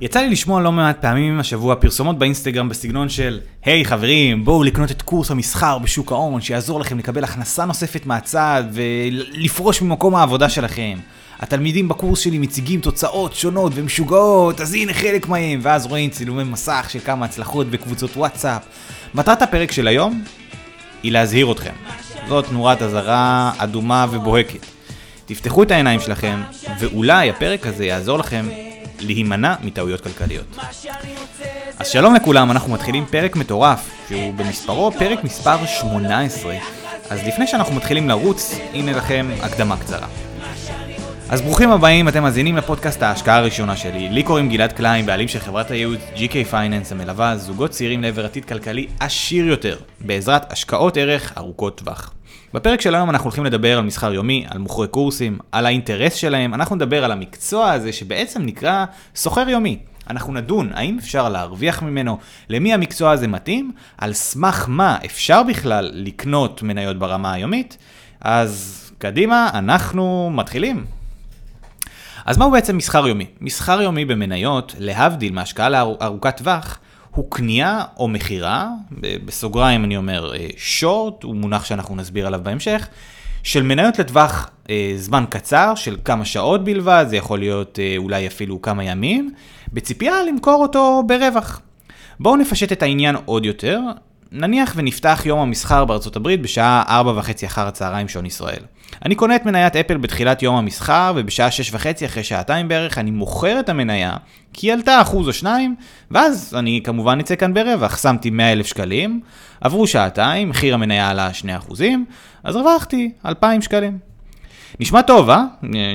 יצא לי לשמוע לא מעט פעמים השבוע פרסומות באינסטגרם בסגנון של היי hey, חברים, בואו לקנות את קורס המסחר בשוק ההון שיעזור לכם לקבל הכנסה נוספת מהצד ולפרוש ממקום העבודה שלכם. התלמידים בקורס שלי מציגים תוצאות שונות ומשוגעות, אז הנה חלק מהם, ואז רואים צילומי מסך של כמה הצלחות בקבוצות וואטסאפ. מטרת הפרק של היום היא להזהיר אתכם. זאת נורת אזהרה אדומה ובוהקת. תפתחו את העיניים שלכם, ואולי הפרק הזה יעזור לכם להימנע מטעויות כלכליות. אז שלום לכולם, אנחנו מתחילים פרק מטורף, שהוא במספרו פרק מספר 18. אז לפני שאנחנו מתחילים לרוץ, הנה לכם הקדמה קצרה. אז ברוכים הבאים, אתם מאזינים לפודקאסט ההשקעה הראשונה שלי. לי קוראים גלעד קליין, בעלים של חברת הייעוץ GK Finance המלווה זוגות צעירים לעבר עתיד כלכלי עשיר יותר, בעזרת השקעות ערך ארוכות טווח. בפרק של היום אנחנו הולכים לדבר על מסחר יומי, על מוכרי קורסים, על האינטרס שלהם, אנחנו נדבר על המקצוע הזה שבעצם נקרא סוחר יומי. אנחנו נדון האם אפשר להרוויח ממנו, למי המקצוע הזה מתאים, על סמך מה אפשר בכלל לקנות מניות ברמה היומית, אז קדימה, אנחנו מתחילים. אז מהו בעצם מסחר יומי? מסחר יומי במניות, להבדיל מהשקעה לארוכת טווח, הוא קנייה או מכירה, בסוגריים אני אומר שורט, הוא מונח שאנחנו נסביר עליו בהמשך, של מניות לטווח אה, זמן קצר, של כמה שעות בלבד, זה יכול להיות אה, אולי אפילו כמה ימים, בציפייה למכור אותו ברווח. בואו נפשט את העניין עוד יותר, נניח ונפתח יום המסחר בארצות הברית בשעה 4.5 אחר הצהריים שעון ישראל. אני קונה את מניית אפל בתחילת יום המסחר, ובשעה 6.5 אחרי שעתיים בערך אני מוכר את המניה, כי היא עלתה אחוז או שניים, ואז אני כמובן אצא כאן ברווח. שמתי 100 אלף שקלים, עברו שעתיים, מחיר המניה עלה 2 אחוזים, אז הרווחתי 2,000 שקלים. נשמע טוב, אה?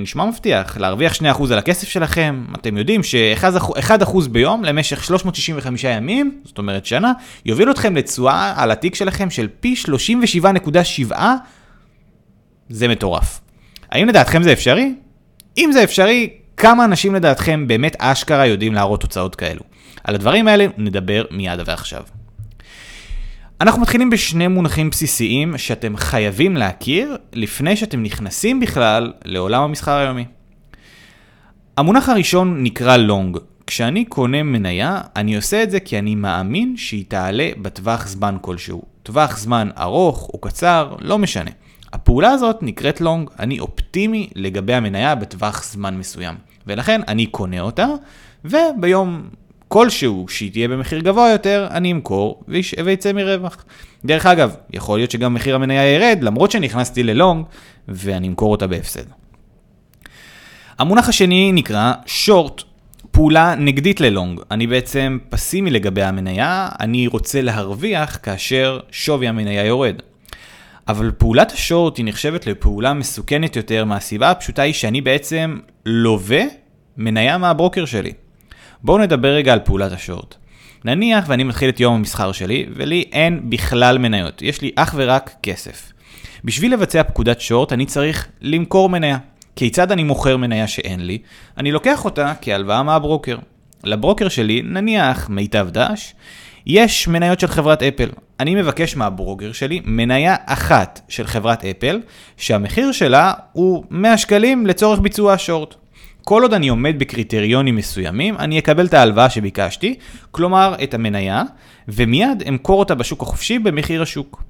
נשמע מבטיח. להרוויח 2% על הכסף שלכם, אתם יודעים ש-1% ביום למשך 365 ימים, זאת אומרת שנה, יוביל אתכם לתשואה על התיק שלכם של פי 37.7, זה מטורף. האם לדעתכם זה אפשרי? אם זה אפשרי, כמה אנשים לדעתכם באמת אשכרה יודעים להראות תוצאות כאלו? על הדברים האלה נדבר מיד ועכשיו. אנחנו מתחילים בשני מונחים בסיסיים שאתם חייבים להכיר לפני שאתם נכנסים בכלל לעולם המסחר היומי. המונח הראשון נקרא לונג. כשאני קונה מניה, אני עושה את זה כי אני מאמין שהיא תעלה בטווח זמן כלשהו. טווח זמן ארוך או קצר, לא משנה. הפעולה הזאת נקראת לונג, אני אופטימי לגבי המניה בטווח זמן מסוים. ולכן אני קונה אותה, וביום כלשהו שהיא תהיה במחיר גבוה יותר, אני אמכור ויצא מרווח. דרך אגב, יכול להיות שגם מחיר המניה ירד, למרות שנכנסתי ללונג, ואני אמכור אותה בהפסד. המונח השני נקרא שורט, פעולה נגדית ללונג. אני בעצם פסימי לגבי המניה, אני רוצה להרוויח כאשר שווי המניה יורד. אבל פעולת השורט היא נחשבת לפעולה מסוכנת יותר מהסיבה הפשוטה היא שאני בעצם לווה מניה מהברוקר שלי. בואו נדבר רגע על פעולת השורט. נניח ואני מתחיל את יום המסחר שלי, ולי אין בכלל מניות, יש לי אך ורק כסף. בשביל לבצע פקודת שורט אני צריך למכור מניה. כיצד אני מוכר מניה שאין לי? אני לוקח אותה כהלוואה מהברוקר. לברוקר שלי, נניח מיטב דש, יש מניות של חברת אפל. אני מבקש מהברוקר שלי מניה אחת של חברת אפל, שהמחיר שלה הוא 100 שקלים לצורך ביצוע השורט. כל עוד אני עומד בקריטריונים מסוימים, אני אקבל את ההלוואה שביקשתי, כלומר את המניה, ומיד אמכור אותה בשוק החופשי במחיר השוק.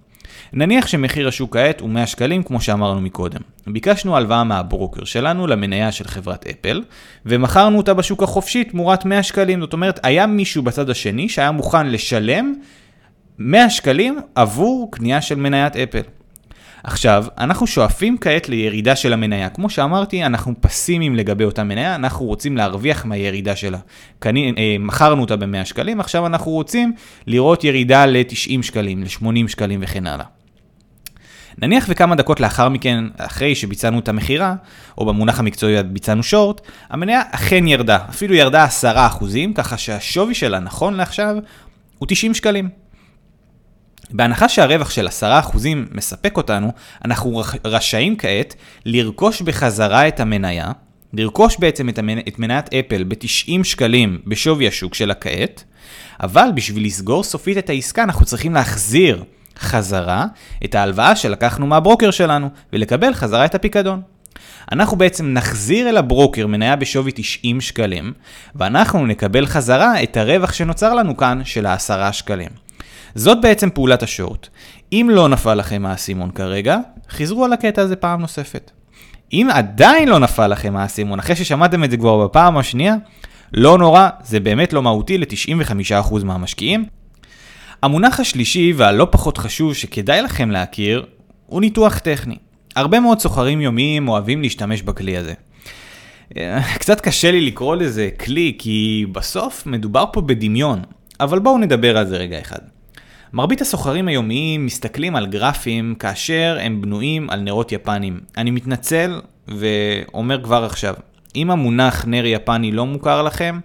נניח שמחיר השוק כעת הוא 100 שקלים כמו שאמרנו מקודם. ביקשנו הלוואה מהברוקר שלנו למניה של חברת אפל, ומכרנו אותה בשוק החופשי תמורת 100 שקלים. זאת אומרת, היה מישהו בצד השני שהיה מוכן לשלם 100 שקלים עבור קנייה של מניית אפל. עכשיו, אנחנו שואפים כעת לירידה של המניה. כמו שאמרתי, אנחנו פסימיים לגבי אותה מניה, אנחנו רוצים להרוויח מהירידה שלה. קני, אה, מכרנו אותה ב-100 שקלים, עכשיו אנחנו רוצים לראות ירידה ל-90 שקלים, ל-80 שקלים וכן הלאה. נניח וכמה דקות לאחר מכן, אחרי שביצענו את המכירה, או במונח המקצועי ביצענו שורט, המניה אכן ירדה, אפילו ירדה 10%, ככה שהשווי שלה נכון לעכשיו הוא 90 שקלים. בהנחה שהרווח של 10% מספק אותנו, אנחנו רשאים כעת לרכוש בחזרה את המניה, לרכוש בעצם את, המנ... את מניית אפל ב-90 שקלים בשווי השוק שלה כעת, אבל בשביל לסגור סופית את העסקה אנחנו צריכים להחזיר חזרה את ההלוואה שלקחנו מהברוקר שלנו ולקבל חזרה את הפיקדון. אנחנו בעצם נחזיר אל הברוקר מניה בשווי 90 שקלים, ואנחנו נקבל חזרה את הרווח שנוצר לנו כאן של ה-10 שקלים. זאת בעצם פעולת השורט. אם לא נפל לכם האסימון כרגע, חזרו על הקטע הזה פעם נוספת. אם עדיין לא נפל לכם האסימון, אחרי ששמעתם את זה כבר בפעם השנייה, לא נורא, זה באמת לא מהותי ל-95% מהמשקיעים. המונח השלישי והלא פחות חשוב שכדאי לכם להכיר, הוא ניתוח טכני. הרבה מאוד סוחרים יומיים אוהבים להשתמש בכלי הזה. קצת קשה לי לקרוא לזה כלי, כי בסוף מדובר פה בדמיון, אבל בואו נדבר על זה רגע אחד. מרבית הסוחרים היומיים מסתכלים על גרפים כאשר הם בנויים על נרות יפנים. אני מתנצל ואומר כבר עכשיו, אם המונח נר יפני לא מוכר לכם,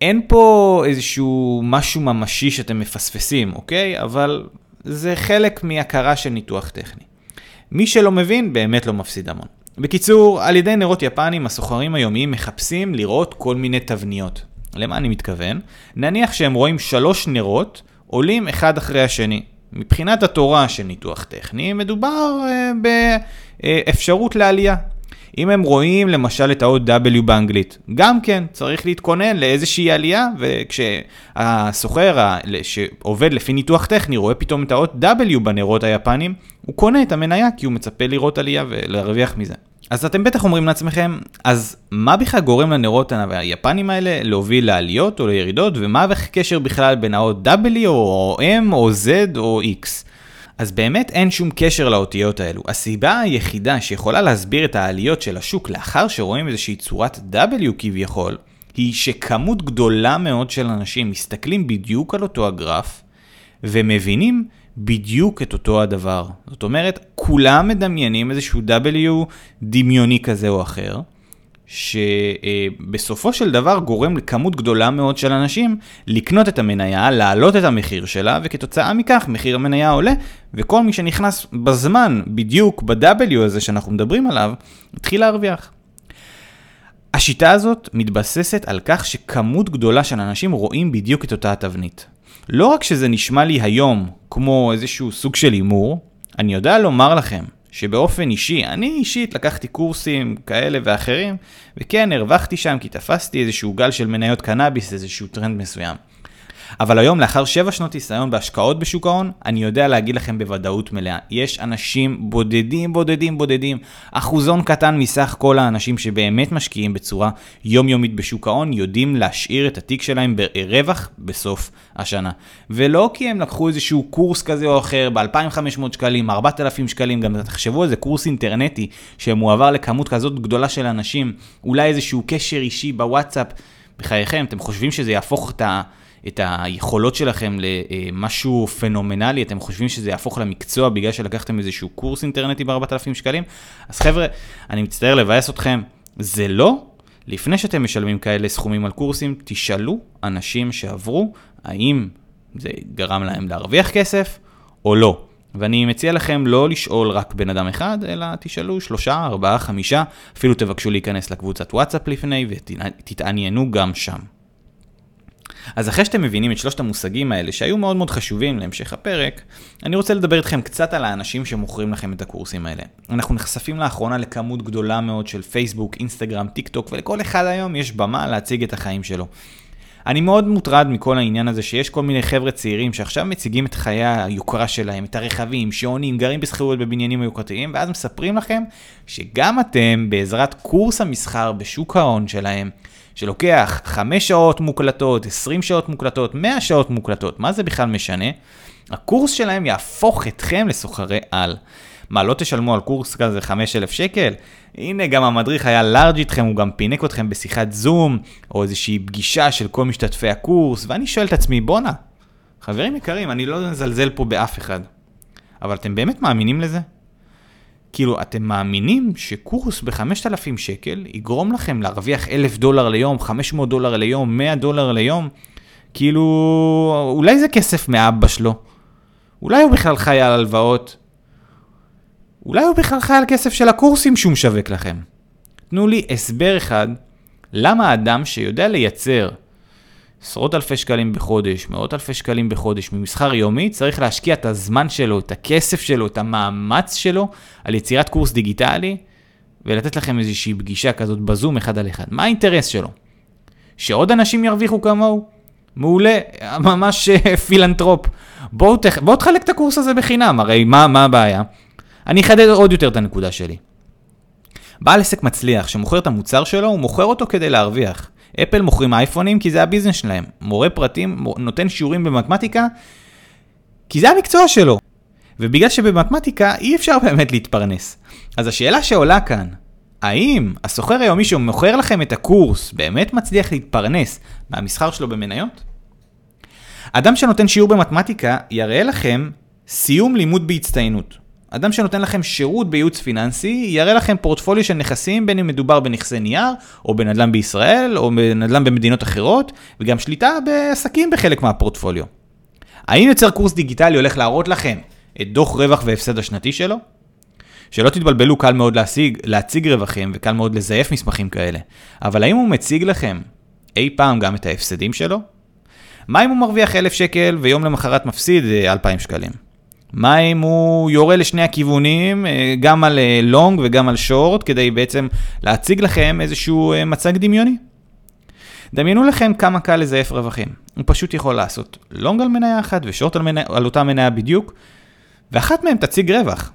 אין פה איזשהו משהו ממשי שאתם מפספסים, אוקיי? אבל זה חלק מהכרה של ניתוח טכני. מי שלא מבין, באמת לא מפסיד המון. בקיצור, על ידי נרות יפנים, הסוחרים היומיים מחפשים לראות כל מיני תבניות. למה אני מתכוון? נניח שהם רואים שלוש נרות עולים אחד אחרי השני. מבחינת התורה של ניתוח טכני, מדובר uh, באפשרות לעלייה. אם הם רואים למשל את האות W באנגלית, גם כן צריך להתכונן לאיזושהי עלייה, וכשהסוחר שעובד לפי ניתוח טכני רואה פתאום את האות W בנרות היפנים, הוא קונה את המניה כי הוא מצפה לראות עלייה ולהרוויח מזה. אז אתם בטח אומרים לעצמכם, אז מה בכלל גורם לנרות היפנים האלה להוביל לעליות או לירידות, ומה הקשר בכלל בין האות W או M או Z או X? אז באמת אין שום קשר לאותיות האלו. הסיבה היחידה שיכולה להסביר את העליות של השוק לאחר שרואים איזושהי צורת W כביכול, היא שכמות גדולה מאוד של אנשים מסתכלים בדיוק על אותו הגרף, ומבינים בדיוק את אותו הדבר. זאת אומרת, כולם מדמיינים איזשהו W דמיוני כזה או אחר, שבסופו של דבר גורם לכמות גדולה מאוד של אנשים לקנות את המניה, להעלות את המחיר שלה, וכתוצאה מכך מחיר המניה עולה, וכל מי שנכנס בזמן, בדיוק ב-W הזה שאנחנו מדברים עליו, התחיל להרוויח. השיטה הזאת מתבססת על כך שכמות גדולה של אנשים רואים בדיוק את אותה התבנית. לא רק שזה נשמע לי היום כמו איזשהו סוג של הימור, אני יודע לומר לכם שבאופן אישי, אני אישית לקחתי קורסים כאלה ואחרים, וכן, הרווחתי שם כי תפסתי איזשהו גל של מניות קנאביס, איזשהו טרנד מסוים. אבל היום, לאחר 7 שנות ניסיון בהשקעות בשוק ההון, אני יודע להגיד לכם בוודאות מלאה, יש אנשים בודדים, בודדים, בודדים, אחוזון קטן מסך כל האנשים שבאמת משקיעים בצורה יומיומית בשוק ההון, יודעים להשאיר את התיק שלהם ברווח בסוף השנה. ולא כי הם לקחו איזשהו קורס כזה או אחר ב-2,500 שקלים, 4,000 שקלים, גם תחשבו על זה קורס אינטרנטי שמועבר לכמות כזאת גדולה של אנשים, אולי איזשהו קשר אישי בוואטסאפ. בחייכם, אתם חושבים שזה יהפוך את ה... את היכולות שלכם למשהו פנומנלי, אתם חושבים שזה יהפוך למקצוע בגלל שלקחתם איזשהו קורס אינטרנטי ב-4,000 שקלים? אז חבר'ה, אני מצטער לבאס אתכם, זה לא. לפני שאתם משלמים כאלה סכומים על קורסים, תשאלו אנשים שעברו, האם זה גרם להם להרוויח כסף או לא. ואני מציע לכם לא לשאול רק בן אדם אחד, אלא תשאלו שלושה, ארבעה, חמישה, אפילו תבקשו להיכנס לקבוצת וואטסאפ לפני ותתעניינו גם שם. אז אחרי שאתם מבינים את שלושת המושגים האלה שהיו מאוד מאוד חשובים להמשך הפרק, אני רוצה לדבר איתכם קצת על האנשים שמוכרים לכם את הקורסים האלה. אנחנו נחשפים לאחרונה לכמות גדולה מאוד של פייסבוק, אינסטגרם, טיק טוק, ולכל אחד היום יש במה להציג את החיים שלו. אני מאוד מוטרד מכל העניין הזה שיש כל מיני חבר'ה צעירים שעכשיו מציגים את חיי היוקרה שלהם, את הרכבים, שעונים, גרים בשכירות בבניינים היוקרתיים, ואז מספרים לכם שגם אתם, בעזרת קורס המסחר בשוק ההון שלהם, שלוקח 5 שעות מוקלטות, 20 שעות מוקלטות, 100 שעות מוקלטות, מה זה בכלל משנה? הקורס שלהם יהפוך אתכם לסוחרי על. מה, לא תשלמו על קורס כזה 5,000 שקל? הנה, גם המדריך היה לארג' איתכם, הוא גם פינק אתכם בשיחת זום, או איזושהי פגישה של כל משתתפי הקורס, ואני שואל את עצמי, בואנה, חברים יקרים, אני לא מזלזל פה באף אחד, אבל אתם באמת מאמינים לזה? כאילו, אתם מאמינים שקורס ב-5,000 שקל יגרום לכם להרוויח 1,000 דולר ליום, 500 דולר ליום, 100 דולר ליום? כאילו, אולי זה כסף מאבא שלו. אולי הוא בכלל חי על הלוואות. אולי הוא בכלל חי על כסף של הקורסים שהוא משווק לכם. תנו לי הסבר אחד למה אדם שיודע לייצר עשרות אלפי שקלים בחודש, מאות אלפי שקלים בחודש ממסחר יומי, צריך להשקיע את הזמן שלו, את הכסף שלו, את המאמץ שלו על יצירת קורס דיגיטלי ולתת לכם איזושהי פגישה כזאת בזום אחד על אחד? מה האינטרס שלו? שעוד אנשים ירוויחו כמוהו? מעולה, ממש אה, פילנטרופ. בואו תח... בוא תחלק את הקורס הזה בחינם, הרי מה, מה הבעיה? אני אחדד עוד יותר את הנקודה שלי. בעל עסק מצליח שמוכר את המוצר שלו, הוא מוכר אותו כדי להרוויח. אפל מוכרים אייפונים כי זה הביזנס שלהם. מורה פרטים נותן שיעורים במתמטיקה כי זה המקצוע שלו. ובגלל שבמתמטיקה אי אפשר באמת להתפרנס. אז השאלה שעולה כאן, האם הסוחר היומי שמוכר לכם את הקורס באמת מצליח להתפרנס מהמסחר שלו במניות? אדם שנותן שיעור במתמטיקה יראה לכם סיום לימוד בהצטיינות. אדם שנותן לכם שירות בייעוץ פיננסי יראה לכם פורטפוליו של נכסים בין אם מדובר בנכסי נייר או בנדל"ן בישראל או בנדל"ן במדינות אחרות וגם שליטה בעסקים בחלק מהפורטפוליו. האם יוצר קורס דיגיטלי הולך להראות לכם את דוח רווח והפסד השנתי שלו? שלא תתבלבלו, קל מאוד להשיג, להציג רווחים וקל מאוד לזייף מסמכים כאלה. אבל האם הוא מציג לכם אי פעם גם את ההפסדים שלו? מה אם הוא מרוויח 1,000 שקל ויום למחרת מפסיד 2,000 אה, שקלים? מה אם הוא יורה לשני הכיוונים, אה, גם על לונג אה, וגם על שורט, כדי בעצם להציג לכם איזשהו מצג דמיוני? דמיינו לכם כמה קל לזייף רווחים. הוא פשוט יכול לעשות לונג על מניה אחת ושורט על, מניה, על אותה מניה בדיוק, ואחת מהן תציג רווח.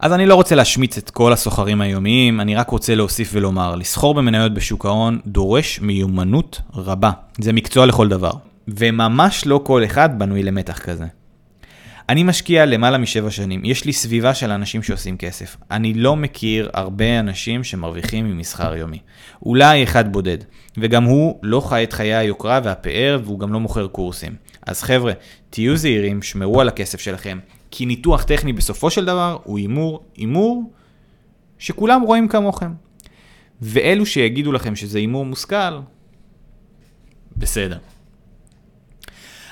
אז אני לא רוצה להשמיץ את כל הסוחרים היומיים, אני רק רוצה להוסיף ולומר, לסחור במניות בשוק ההון דורש מיומנות רבה. זה מקצוע לכל דבר. וממש לא כל אחד בנוי למתח כזה. אני משקיע למעלה משבע שנים, יש לי סביבה של אנשים שעושים כסף. אני לא מכיר הרבה אנשים שמרוויחים ממסחר יומי. אולי אחד בודד, וגם הוא לא חי את חיי היוקרה והפאר, והוא גם לא מוכר קורסים. אז חבר'ה, תהיו זהירים, שמרו על הכסף שלכם, כי ניתוח טכני בסופו של דבר הוא הימור, הימור שכולם רואים כמוכם. ואלו שיגידו לכם שזה הימור מושכל, בסדר.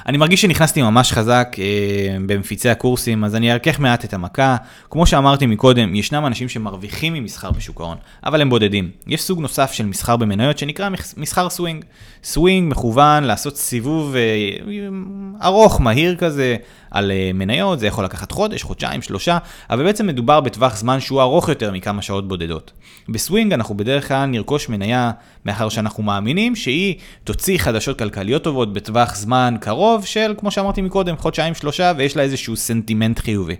אני מרגיש שנכנסתי ממש חזק אה, במפיצי הקורסים, אז אני ארכך מעט את המכה. כמו שאמרתי מקודם, ישנם אנשים שמרוויחים ממסחר בשוק ההון, אבל הם בודדים. יש סוג נוסף של מסחר במניות שנקרא מסחר swing. swing מכוון לעשות סיבוב אה, ארוך, מהיר כזה, על אה, מניות, זה יכול לקחת חודש, חודשיים, שלושה, אבל בעצם מדובר בטווח זמן שהוא ארוך יותר מכמה שעות בודדות. בסווינג אנחנו בדרך כלל נרכוש מניה מאחר שאנחנו מאמינים שהיא תוציא חדשות כלכליות טובות בטווח זמן קרוב של, כמו שאמרתי מקודם, חודשיים, שלושה, ויש לה איזשהו סנטימנט חיובי.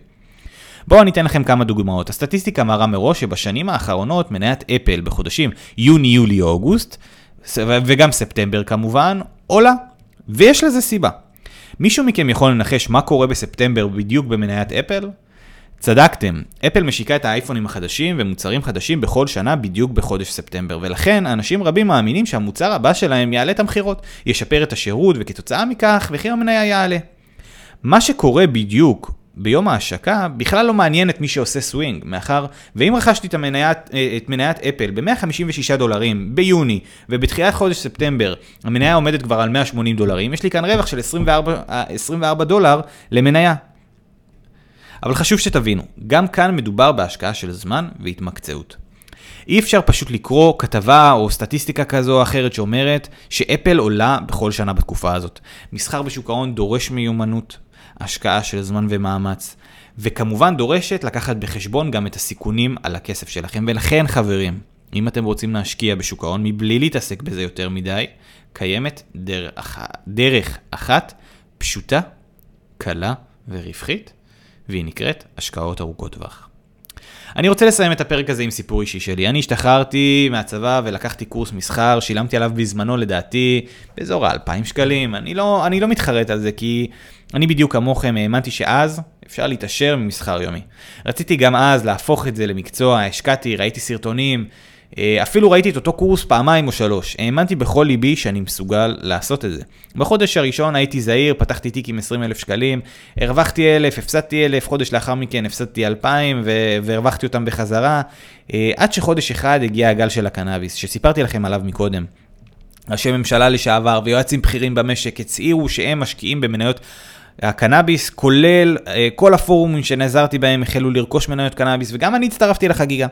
בואו אני אתן לכם כמה דוגמאות. הסטטיסטיקה מראה מראש שבשנים האחרונות מניית אפל בחודשים יוני, יולי, אוגוסט, וגם ספטמבר כמובן, עולה. ויש לזה סיבה. מישהו מכם יכול לנחש מה קורה בספטמבר בדיוק במניית אפל? צדקתם, אפל משיקה את האייפונים החדשים ומוצרים חדשים בכל שנה בדיוק בחודש ספטמבר, ולכן אנשים רבים מאמינים שהמוצר הבא שלהם יעלה את המכירות, ישפר את השירות וכתוצאה מכך מחיר המניה יעלה. מה שקורה בדיוק ביום ההשקה בכלל לא מעניין את מי שעושה סווינג, מאחר ואם רכשתי את מניית, את מניית אפל ב-156 דולרים ביוני ובתחילת חודש ספטמבר המניה עומדת כבר על 180 דולרים, יש לי כאן רווח של 24, 24 דולר למניה. אבל חשוב שתבינו, גם כאן מדובר בהשקעה של זמן והתמקצעות. אי אפשר פשוט לקרוא כתבה או סטטיסטיקה כזו או אחרת שאומרת שאפל עולה בכל שנה בתקופה הזאת. מסחר בשוק ההון דורש מיומנות, השקעה של זמן ומאמץ, וכמובן דורשת לקחת בחשבון גם את הסיכונים על הכסף שלכם. ולכן חברים, אם אתם רוצים להשקיע בשוק ההון מבלי להתעסק בזה יותר מדי, קיימת דרך, דרך אחת פשוטה, קלה ורווחית, והיא נקראת השקעות ארוכות טווח. אני רוצה לסיים את הפרק הזה עם סיפור אישי שלי. אני השתחררתי מהצבא ולקחתי קורס מסחר, שילמתי עליו בזמנו לדעתי באזור ה-2,000 שקלים. אני לא, אני לא מתחרט על זה כי אני בדיוק כמוכם האמנתי שאז אפשר להתעשר ממסחר יומי. רציתי גם אז להפוך את זה למקצוע, השקעתי, ראיתי סרטונים, אפילו ראיתי את אותו קורס פעמיים או שלוש. האמנתי בכל ליבי שאני מסוגל לעשות את זה. בחודש הראשון הייתי זהיר, פתחתי תיק עם 20 אלף שקלים, הרווחתי אלף, הפסדתי אלף, חודש לאחר מכן הפסדתי אלפיים והרווחתי אותם בחזרה, אה, עד שחודש אחד הגיע הגל של הקנאביס, שסיפרתי לכם עליו מקודם. ראשי ממשלה לשעבר ויועצים בכירים במשק הצהירו שהם משקיעים במניות הקנאביס, כולל אה, כל הפורומים שנעזרתי בהם החלו לרכוש מניות קנאביס וגם אני הצטרפתי לחגיגה.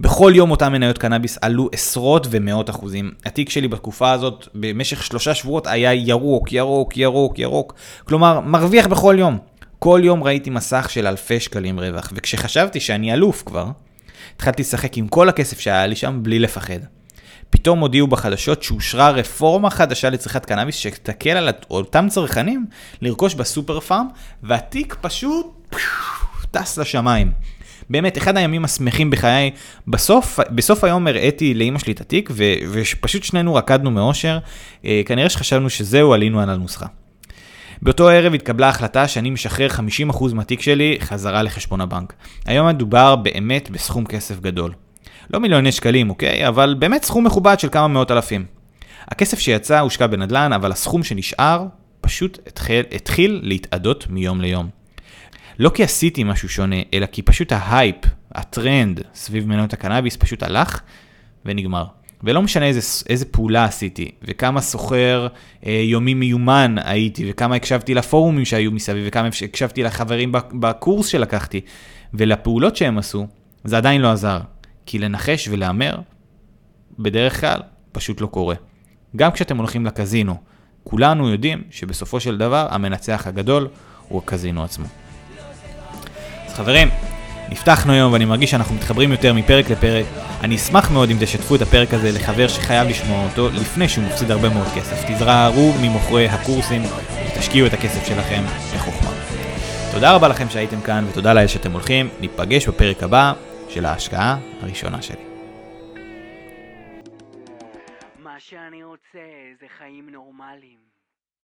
בכל יום אותן מניות קנאביס עלו עשרות ומאות אחוזים. התיק שלי בתקופה הזאת במשך שלושה שבועות היה ירוק, ירוק, ירוק, ירוק. כלומר, מרוויח בכל יום. כל יום ראיתי מסך של אלפי שקלים רווח, וכשחשבתי שאני אלוף כבר, התחלתי לשחק עם כל הכסף שהיה לי שם בלי לפחד. פתאום הודיעו בחדשות שאושרה רפורמה חדשה לצריכת קנאביס שתקל על אותם צרכנים לרכוש בסופר פארם, והתיק פשוט טס לשמיים. באמת, אחד הימים השמחים בחיי, בסוף, בסוף היום הראיתי לאימא שלי את התיק, ו, ופשוט שנינו רקדנו מאושר, אה, כנראה שחשבנו שזהו, עלינו על הנוסחה. באותו ערב התקבלה החלטה שאני משחרר 50% מהתיק שלי חזרה לחשבון הבנק. היום מדובר באמת בסכום כסף גדול. לא מיליוני שקלים, אוקיי? אבל באמת סכום מכובד של כמה מאות אלפים. הכסף שיצא הושקע בנדל"ן, אבל הסכום שנשאר פשוט התחיל, התחיל להתאדות מיום ליום. לא כי עשיתי משהו שונה, אלא כי פשוט ההייפ, הטרנד סביב מניות הקנאביס פשוט הלך ונגמר. ולא משנה איזה, איזה פעולה עשיתי, וכמה סוחר אה, יומי מיומן הייתי, וכמה הקשבתי לפורומים שהיו מסביב, וכמה הקשבתי לחברים בקורס שלקחתי, ולפעולות שהם עשו, זה עדיין לא עזר. כי לנחש ולהמר, בדרך כלל, פשוט לא קורה. גם כשאתם הולכים לקזינו, כולנו יודעים שבסופו של דבר המנצח הגדול הוא הקזינו עצמו. אז חברים, נפתחנו היום ואני מרגיש שאנחנו מתחברים יותר מפרק לפרק. אני אשמח מאוד אם תשתפו את הפרק הזה לחבר שחייב לשמוע אותו לפני שהוא מפסיד הרבה מאוד כסף. תזרערו ממוכרי הקורסים ותשקיעו את הכסף שלכם בחוכמה. תודה רבה לכם שהייתם כאן ותודה לאל שאתם הולכים. ניפגש בפרק הבא של ההשקעה הראשונה שלי. שאני רוצה זה חיים נורמליים.